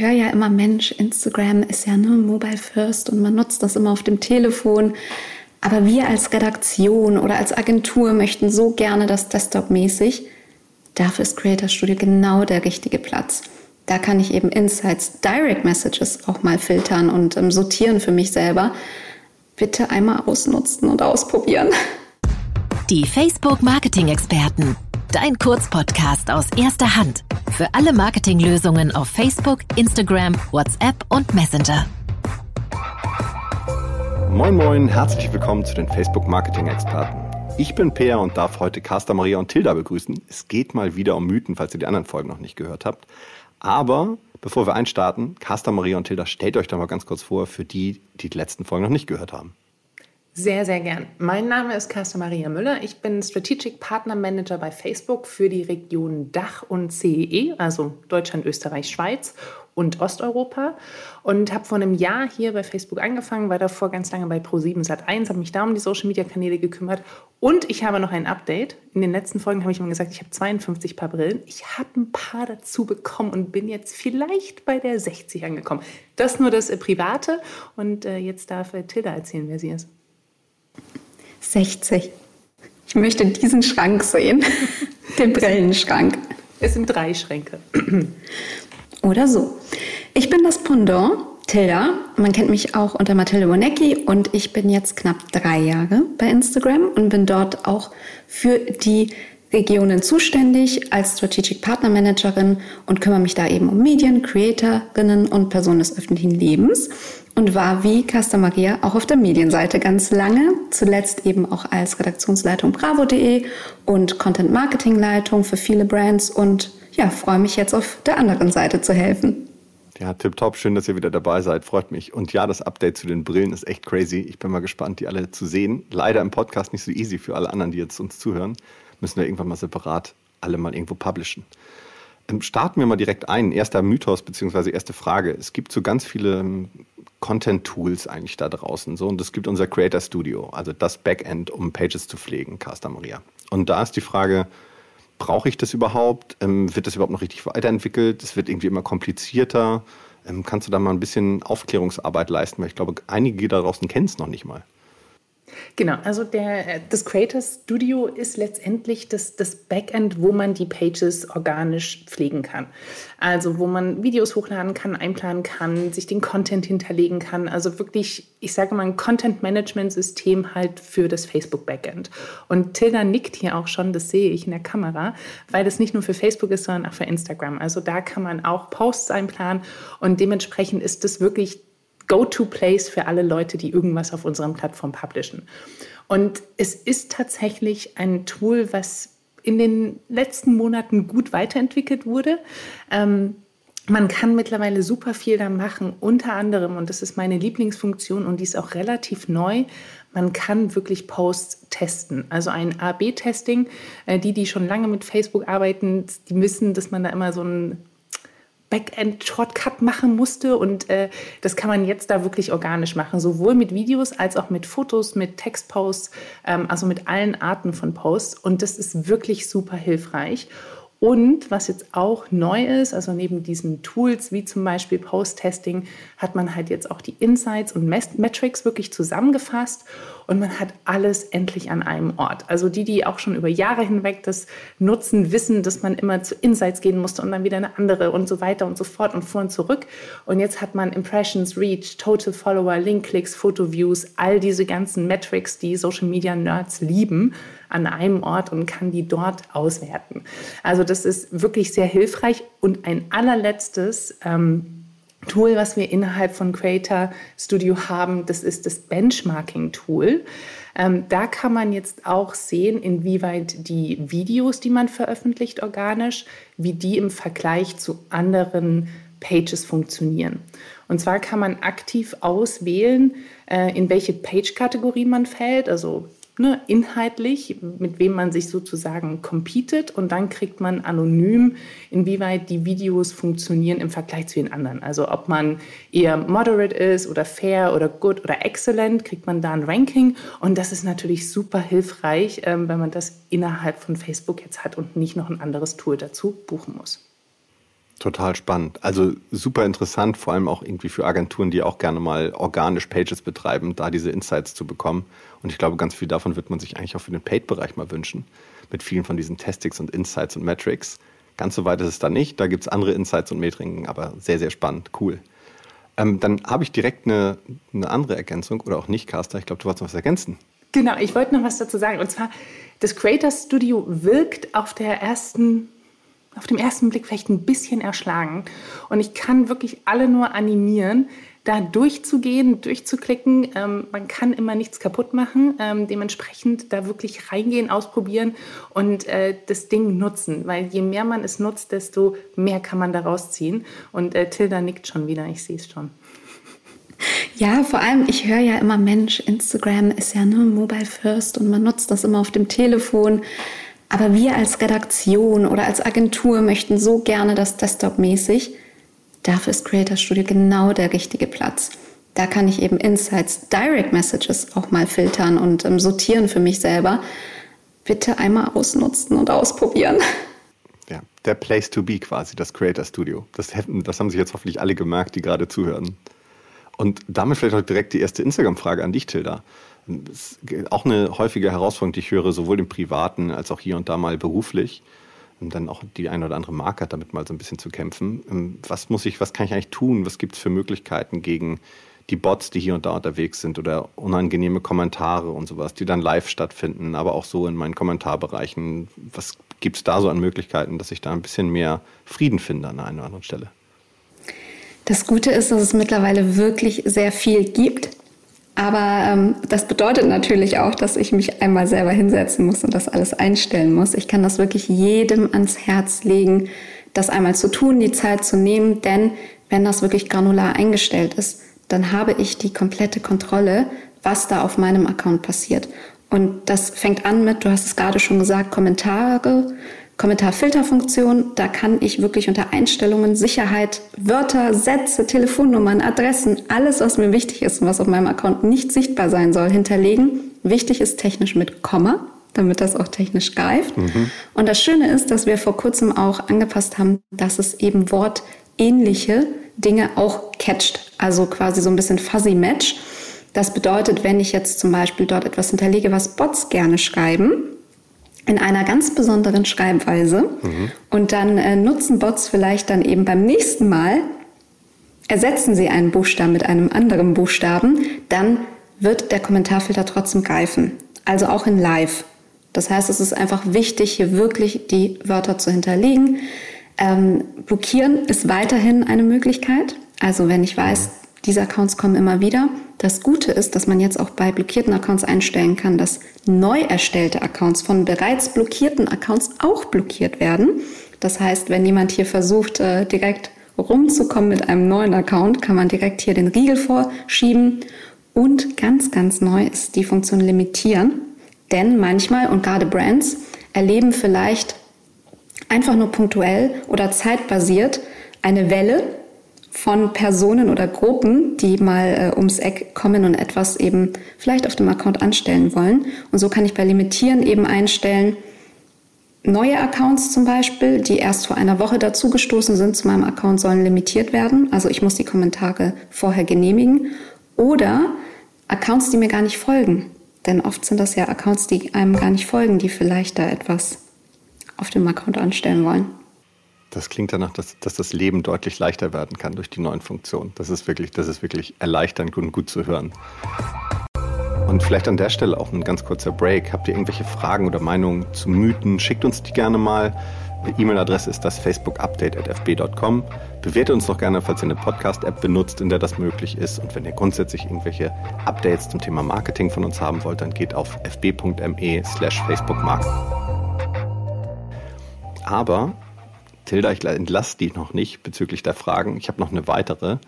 höre ja immer, Mensch, Instagram ist ja nur Mobile First und man nutzt das immer auf dem Telefon. Aber wir als Redaktion oder als Agentur möchten so gerne das Desktop-mäßig. Dafür ist Creator Studio genau der richtige Platz. Da kann ich eben Insights, Direct Messages auch mal filtern und ähm, sortieren für mich selber. Bitte einmal ausnutzen und ausprobieren. Die Facebook Marketing Experten. Dein Kurzpodcast aus erster Hand. Für alle Marketinglösungen auf Facebook, Instagram, WhatsApp und Messenger. Moin Moin, herzlich willkommen zu den Facebook Marketing Experten. Ich bin Peer und darf heute Carsta Maria und Tilda begrüßen. Es geht mal wieder um Mythen, falls ihr die anderen Folgen noch nicht gehört habt. Aber bevor wir einstarten, Carsta Maria und Tilda, stellt euch doch mal ganz kurz vor, für die, die die letzten Folgen noch nicht gehört haben. Sehr, sehr gern. Mein Name ist Carsta Maria Müller. Ich bin Strategic Partner Manager bei Facebook für die Region Dach und CEE, also Deutschland, Österreich, Schweiz und Osteuropa. Und habe vor einem Jahr hier bei Facebook angefangen, war davor ganz lange bei Pro7 Sat1, habe mich da um die Social Media Kanäle gekümmert. Und ich habe noch ein Update. In den letzten Folgen habe ich immer gesagt, ich habe 52 Paar Brillen. Ich habe ein paar dazu bekommen und bin jetzt vielleicht bei der 60 angekommen. Das nur das Private. Und äh, jetzt darf äh, Tilda erzählen, wer sie ist. 60. Ich möchte diesen Schrank sehen, den Brillenschrank. Es sind drei Schränke. Oder so. Ich bin das Pendant, Tilda. Man kennt mich auch unter Mathilde Wonecki und ich bin jetzt knapp drei Jahre bei Instagram und bin dort auch für die Regionen zuständig als Strategic Partner Managerin und kümmere mich da eben um Medien, Creatorinnen und Personen des öffentlichen Lebens und war wie Casta Maria auch auf der Medienseite ganz lange, zuletzt eben auch als Redaktionsleitung bravo.de und Content Marketing Leitung für viele Brands und ja, freue mich jetzt auf der anderen Seite zu helfen. Ja, tipptopp, schön, dass ihr wieder dabei seid, freut mich. Und ja, das Update zu den Brillen ist echt crazy. Ich bin mal gespannt, die alle zu sehen. Leider im Podcast nicht so easy für alle anderen, die jetzt uns zuhören müssen wir irgendwann mal separat alle mal irgendwo publishen. Ähm, starten wir mal direkt ein. Erster Mythos beziehungsweise erste Frage. Es gibt so ganz viele ähm, Content-Tools eigentlich da draußen. So, und es gibt unser Creator Studio, also das Backend, um Pages zu pflegen, Casta Maria. Und da ist die Frage, brauche ich das überhaupt? Ähm, wird das überhaupt noch richtig weiterentwickelt? Es wird irgendwie immer komplizierter. kannst du da mal ein bisschen Aufklärungsarbeit leisten? Weil ich glaube, einige da draußen kennen es noch nicht mal. Genau, also der, das Creator Studio ist letztendlich das, das Backend, wo man die Pages organisch pflegen kann. Also wo man Videos hochladen kann, einplanen kann, sich den Content hinterlegen kann. Also wirklich, ich sage mal, ein Content-Management-System halt für das Facebook-Backend. Und Tilda nickt hier auch schon, das sehe ich in der Kamera, weil das nicht nur für Facebook ist, sondern auch für Instagram. Also da kann man auch Posts einplanen und dementsprechend ist das wirklich Go-to-Place für alle Leute, die irgendwas auf unseren Plattformen publishen. Und es ist tatsächlich ein Tool, was in den letzten Monaten gut weiterentwickelt wurde. Ähm, man kann mittlerweile super viel da machen, unter anderem, und das ist meine Lieblingsfunktion und die ist auch relativ neu, man kann wirklich Posts testen. Also ein A-B-Testing. Äh, die, die schon lange mit Facebook arbeiten, die wissen, dass man da immer so ein Backend-Shortcut machen musste. Und äh, das kann man jetzt da wirklich organisch machen, sowohl mit Videos als auch mit Fotos, mit Textposts, ähm, also mit allen Arten von Posts. Und das ist wirklich super hilfreich. Und was jetzt auch neu ist, also neben diesen Tools wie zum Beispiel Post-Testing, hat man halt jetzt auch die Insights und Metrics wirklich zusammengefasst und man hat alles endlich an einem Ort. Also die, die auch schon über Jahre hinweg das nutzen, wissen, dass man immer zu Insights gehen musste und dann wieder eine andere und so weiter und so fort und vor und zurück. Und jetzt hat man Impressions, Reach, Total Follower, Link-Clicks, Photo-Views, all diese ganzen Metrics, die Social-Media-Nerds lieben, an einem Ort und kann die dort auswerten. Also das ist wirklich sehr hilfreich. Und ein allerletztes ähm, Tool, was wir innerhalb von Creator Studio haben, das ist das Benchmarking-Tool. Ähm, da kann man jetzt auch sehen, inwieweit die Videos, die man veröffentlicht organisch, wie die im Vergleich zu anderen Pages funktionieren. Und zwar kann man aktiv auswählen, äh, in welche Page-Kategorie man fällt, also ne, inhaltlich, mit wem man sich sozusagen competet und dann kriegt man anonym, inwieweit die Videos funktionieren im Vergleich zu den anderen. Also ob man eher moderate ist oder fair oder good oder excellent, kriegt man da ein Ranking und das ist natürlich super hilfreich, ähm, wenn man das innerhalb von Facebook jetzt hat und nicht noch ein anderes Tool dazu buchen muss. Total spannend. Also super interessant, vor allem auch irgendwie für Agenturen, die auch gerne mal organisch Pages betreiben, da diese Insights zu bekommen. Und ich glaube, ganz viel davon wird man sich eigentlich auch für den Paid-Bereich mal wünschen. Mit vielen von diesen Testings und Insights und Metrics. Ganz so weit ist es da nicht. Da gibt es andere Insights und Metriken, aber sehr, sehr spannend. Cool. Ähm, dann habe ich direkt eine, eine andere Ergänzung oder auch nicht, Carster. Ich glaube, du wolltest noch was ergänzen. Genau, ich wollte noch was dazu sagen. Und zwar, das Creator Studio wirkt auf der ersten auf dem ersten Blick vielleicht ein bisschen erschlagen. Und ich kann wirklich alle nur animieren, da durchzugehen, durchzuklicken. Ähm, man kann immer nichts kaputt machen. Ähm, dementsprechend da wirklich reingehen, ausprobieren und äh, das Ding nutzen. Weil je mehr man es nutzt, desto mehr kann man daraus ziehen. Und äh, Tilda nickt schon wieder, ich sehe es schon. Ja, vor allem, ich höre ja immer, Mensch, Instagram ist ja nur Mobile First und man nutzt das immer auf dem Telefon. Aber wir als Redaktion oder als Agentur möchten so gerne das Desktop-mäßig. Dafür ist Creator Studio genau der richtige Platz. Da kann ich eben Insights, Direct Messages auch mal filtern und ähm, sortieren für mich selber. Bitte einmal ausnutzen und ausprobieren. Ja, der Place to be quasi, das Creator Studio. Das, das haben sich jetzt hoffentlich alle gemerkt, die gerade zuhören. Und damit vielleicht auch direkt die erste Instagram-Frage an dich, Tilda auch eine häufige Herausforderung, die ich höre, sowohl im Privaten als auch hier und da mal beruflich. Und dann auch die eine oder andere Marke hat damit mal so ein bisschen zu kämpfen. Ähm, was muss ich, was kann ich eigentlich tun? Was gibt es für Möglichkeiten gegen die Bots, die hier und da unterwegs sind oder unangenehme Kommentare und sowas, die dann live stattfinden, aber auch so in meinen Kommentarbereichen. Was gibt es da so an Möglichkeiten, dass ich da ein bisschen mehr Frieden finde an der einen oder anderen Stelle? Das Gute ist, dass es mittlerweile wirklich sehr viel gibt. Aber ähm, das bedeutet natürlich auch, dass ich mich einmal selber hinsetzen muss und das alles einstellen muss. Ich kann das wirklich jedem ans Herz legen, das einmal zu tun, die Zeit zu nehmen, denn wenn das wirklich granular eingestellt ist, dann habe ich die komplette Kontrolle, was da auf meinem Account passiert. Und das fängt an mit, du hast es gerade schon gesagt, Kommentare, Kommentarfilterfunktion, da kann ich wirklich unter Einstellungen, Sicherheit, Wörter, Sätze, Telefonnummern, Adressen, alles, was mir wichtig ist und was auf meinem Account nicht sichtbar sein soll, hinterlegen. Wichtig ist technisch mit Komma, damit das auch technisch greift. Mhm. Und das Schöne ist, dass wir vor kurzem auch angepasst haben, dass es eben wortähnliche Dinge auch catcht. Also quasi so ein bisschen fuzzy match. Das bedeutet, wenn ich jetzt zum Beispiel dort etwas hinterlege, was Bots gerne schreiben, in einer ganz besonderen Schreibweise. Mhm. Und dann äh, nutzen Bots vielleicht dann eben beim nächsten Mal, ersetzen sie einen Buchstaben mit einem anderen Buchstaben, dann wird der Kommentarfilter trotzdem greifen. Also auch in Live. Das heißt, es ist einfach wichtig, hier wirklich die Wörter zu hinterlegen. Ähm, blockieren ist weiterhin eine Möglichkeit. Also wenn ich weiß, diese Accounts kommen immer wieder. Das Gute ist, dass man jetzt auch bei blockierten Accounts einstellen kann, dass neu erstellte Accounts von bereits blockierten Accounts auch blockiert werden. Das heißt, wenn jemand hier versucht, äh, direkt rumzukommen mit einem neuen Account, kann man direkt hier den Riegel vorschieben. Und ganz, ganz neu ist die Funktion limitieren. Denn manchmal und gerade Brands erleben vielleicht einfach nur punktuell oder zeitbasiert eine Welle von Personen oder Gruppen, die mal äh, ums Eck kommen und etwas eben vielleicht auf dem Account anstellen wollen. Und so kann ich bei Limitieren eben einstellen, neue Accounts zum Beispiel, die erst vor einer Woche dazugestoßen sind zu meinem Account, sollen limitiert werden. Also ich muss die Kommentare vorher genehmigen. Oder Accounts, die mir gar nicht folgen. Denn oft sind das ja Accounts, die einem gar nicht folgen, die vielleicht da etwas auf dem Account anstellen wollen. Das klingt danach, dass, dass, das Leben deutlich leichter werden kann durch die neuen Funktionen. Das ist wirklich, das ist wirklich erleichternd und gut zu hören. Und vielleicht an der Stelle auch ein ganz kurzer Break. Habt ihr irgendwelche Fragen oder Meinungen zu Mythen? Schickt uns die gerne mal. Die E-Mail-Adresse ist das facebookupdate.fb.com. Bewertet uns doch gerne, falls ihr eine Podcast-App benutzt, in der das möglich ist. Und wenn ihr grundsätzlich irgendwelche Updates zum Thema Marketing von uns haben wollt, dann geht auf fb.me slash facebookmarketing. Aber Tilda, ich entlasse die noch nicht bezüglich der Fragen. Ich habe noch eine weitere,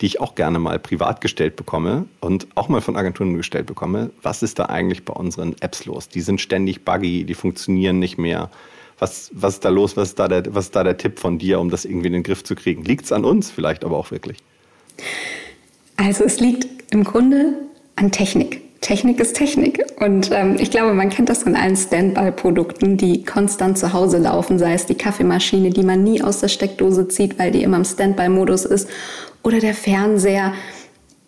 die ich auch gerne mal privat gestellt bekomme und auch mal von Agenturen gestellt bekomme. Was ist da eigentlich bei unseren Apps los? Die sind ständig buggy, die funktionieren nicht mehr. Was, was ist da los? Was ist da, der, was ist da der Tipp von dir, um das irgendwie in den Griff zu kriegen? Liegt es an uns vielleicht aber auch wirklich? Also es liegt im Grunde an Technik. Technik ist Technik. Und ähm, ich glaube, man kennt das von allen Standby-Produkten, die konstant zu Hause laufen, sei es die Kaffeemaschine, die man nie aus der Steckdose zieht, weil die immer im Standby-Modus ist, oder der Fernseher.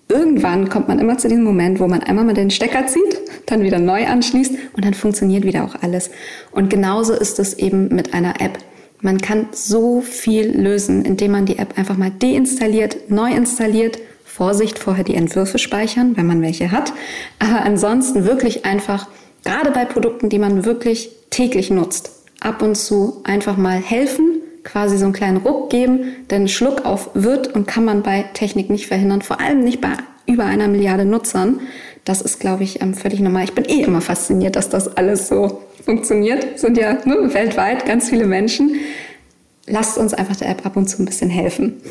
Irgendwann kommt man immer zu diesem Moment, wo man einmal mal den Stecker zieht, dann wieder neu anschließt und dann funktioniert wieder auch alles. Und genauso ist es eben mit einer App. Man kann so viel lösen, indem man die App einfach mal deinstalliert, neu installiert. Vorsicht, vorher die Entwürfe speichern, wenn man welche hat. Aber ansonsten wirklich einfach, gerade bei Produkten, die man wirklich täglich nutzt, ab und zu einfach mal helfen, quasi so einen kleinen Ruck geben, denn Schluck auf wird und kann man bei Technik nicht verhindern, vor allem nicht bei über einer Milliarde Nutzern. Das ist, glaube ich, ähm, völlig normal. Ich bin eh immer fasziniert, dass das alles so funktioniert, sind ja ne, weltweit ganz viele Menschen. Lasst uns einfach der App ab und zu ein bisschen helfen.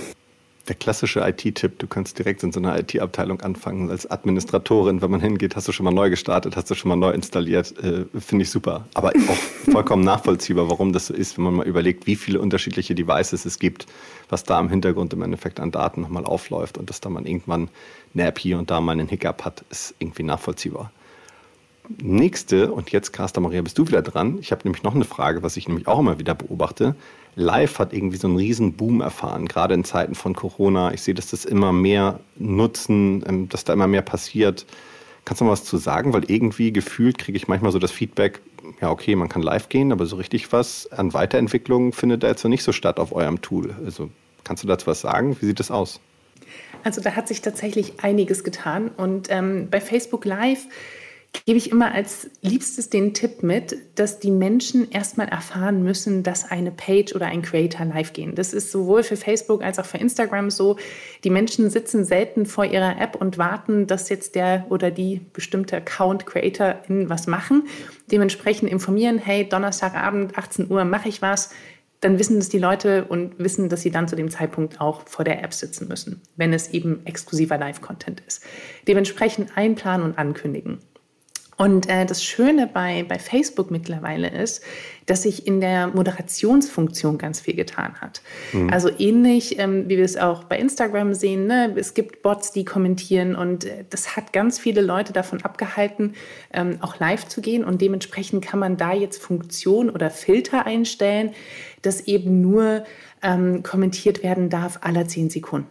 Der klassische IT-Tipp, du kannst direkt in so einer IT-Abteilung anfangen als Administratorin. Wenn man hingeht, hast du schon mal neu gestartet, hast du schon mal neu installiert. Äh, Finde ich super. Aber auch vollkommen nachvollziehbar, warum das so ist, wenn man mal überlegt, wie viele unterschiedliche Devices es gibt, was da im Hintergrund im Endeffekt an Daten nochmal aufläuft und dass da man irgendwann eine App hier und da mal einen Hiccup hat, ist irgendwie nachvollziehbar nächste, und jetzt, Carsta Maria, bist du wieder dran. Ich habe nämlich noch eine Frage, was ich nämlich auch immer wieder beobachte. Live hat irgendwie so einen riesen Boom erfahren, gerade in Zeiten von Corona. Ich sehe, dass das immer mehr nutzen, ähm, dass da immer mehr passiert. Kannst du mal was zu sagen? Weil irgendwie gefühlt kriege ich manchmal so das Feedback, ja, okay, man kann live gehen, aber so richtig was an Weiterentwicklung findet da jetzt noch nicht so statt auf eurem Tool. Also kannst du dazu was sagen? Wie sieht das aus? Also da hat sich tatsächlich einiges getan. Und ähm, bei Facebook Live gebe ich immer als liebstes den Tipp mit, dass die Menschen erstmal erfahren müssen, dass eine Page oder ein Creator live gehen. Das ist sowohl für Facebook als auch für Instagram so. Die Menschen sitzen selten vor ihrer App und warten, dass jetzt der oder die bestimmte Account Creator was machen. Dementsprechend informieren, hey, Donnerstagabend, 18 Uhr mache ich was. Dann wissen das die Leute und wissen, dass sie dann zu dem Zeitpunkt auch vor der App sitzen müssen, wenn es eben exklusiver Live-Content ist. Dementsprechend einplanen und ankündigen. Und äh, das Schöne bei, bei Facebook mittlerweile ist, dass sich in der Moderationsfunktion ganz viel getan hat. Mhm. Also ähnlich, ähm, wie wir es auch bei Instagram sehen, ne? es gibt Bots, die kommentieren und äh, das hat ganz viele Leute davon abgehalten, ähm, auch live zu gehen. Und dementsprechend kann man da jetzt Funktionen oder Filter einstellen, dass eben nur ähm, kommentiert werden darf aller zehn Sekunden.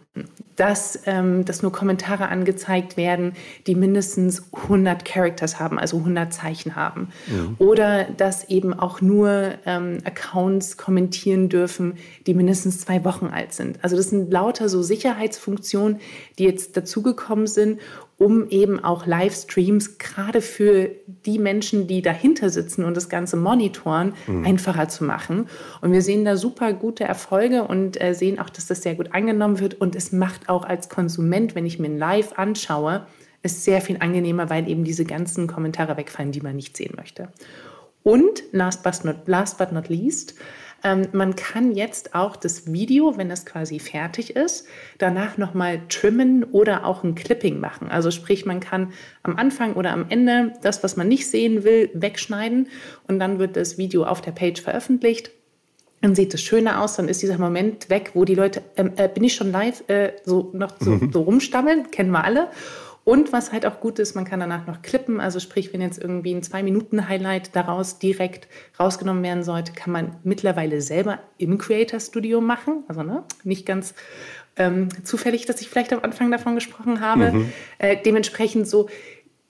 Dass, ähm, dass nur Kommentare angezeigt werden, die mindestens 100 Characters haben, also 100 Zeichen haben. Ja. Oder dass eben auch nur ähm, Accounts kommentieren dürfen, die mindestens zwei Wochen alt sind. Also das sind lauter so Sicherheitsfunktionen, die jetzt dazugekommen sind, um eben auch Livestreams gerade für die Menschen, die dahinter sitzen und das Ganze monitoren, mhm. einfacher zu machen. Und wir sehen da super gute Erfolge und äh, sehen auch, dass das sehr gut angenommen wird. Und es macht auch als Konsument, wenn ich mir ein Live anschaue, es sehr viel angenehmer, weil eben diese ganzen Kommentare wegfallen, die man nicht sehen möchte. Und last but not, last but not least, ähm, man kann jetzt auch das Video, wenn es quasi fertig ist, danach nochmal trimmen oder auch ein Clipping machen. Also sprich, man kann am Anfang oder am Ende das, was man nicht sehen will, wegschneiden und dann wird das Video auf der Page veröffentlicht. Dann sieht es schöner aus, dann ist dieser Moment weg, wo die Leute, ähm, äh, bin ich schon live, äh, so noch so, so rumstammeln, kennen wir alle. Und was halt auch gut ist, man kann danach noch klippen. Also sprich, wenn jetzt irgendwie ein Zwei-Minuten-Highlight daraus direkt rausgenommen werden sollte, kann man mittlerweile selber im Creator Studio machen. Also ne, nicht ganz ähm, zufällig, dass ich vielleicht am Anfang davon gesprochen habe. Mhm. Äh, dementsprechend so,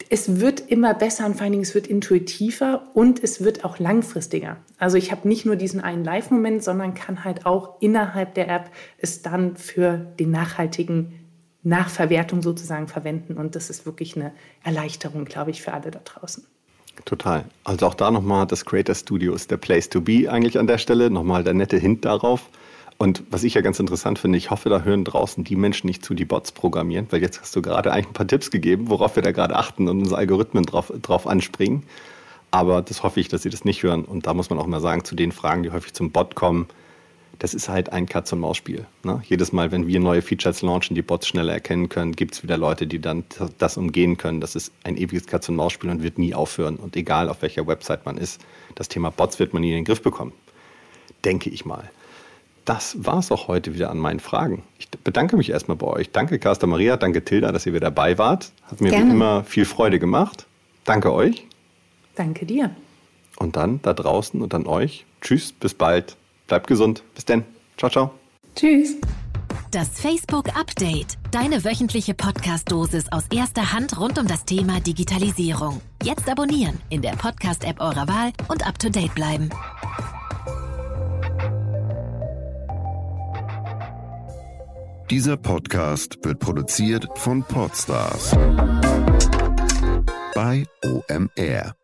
es wird immer besser und vor allen Dingen es wird intuitiver und es wird auch langfristiger. Also ich habe nicht nur diesen einen Live-Moment, sondern kann halt auch innerhalb der App es dann für den nachhaltigen Nachverwertung sozusagen verwenden. Und das ist wirklich eine Erleichterung, glaube ich, für alle da draußen. Total. Also auch da nochmal, das Creator Studio ist der Place to be eigentlich an der Stelle. Nochmal der nette Hint darauf. Und was ich ja ganz interessant finde, ich hoffe, da hören draußen die Menschen nicht zu, die Bots programmieren, weil jetzt hast du gerade eigentlich ein paar Tipps gegeben, worauf wir da gerade achten und unsere Algorithmen drauf, drauf anspringen. Aber das hoffe ich, dass sie das nicht hören. Und da muss man auch mal sagen, zu den Fragen, die häufig zum Bot kommen, das ist halt ein Katz-und-Maus-Spiel. Ne? Jedes Mal, wenn wir neue Features launchen, die Bots schneller erkennen können, gibt es wieder Leute, die dann das umgehen können. Das ist ein ewiges Katz-und-Maus-Spiel und wird nie aufhören. Und egal, auf welcher Website man ist, das Thema Bots wird man nie in den Griff bekommen. Denke ich mal. das war es auch heute wieder an meinen Fragen. Ich bedanke mich erstmal bei euch. Danke, Carsten Maria. Danke, Tilda, dass ihr wieder dabei wart. Hat mir Gerne. wie immer viel Freude gemacht. Danke euch. Danke dir. Und dann da draußen und an euch. Tschüss, bis bald. Bleibt gesund. Bis denn. Ciao, ciao. Tschüss. Das Facebook Update. Deine wöchentliche Podcast-Dosis aus erster Hand rund um das Thema Digitalisierung. Jetzt abonnieren in der Podcast-App eurer Wahl und up to date bleiben. Dieser Podcast wird produziert von Podstars bei OMR.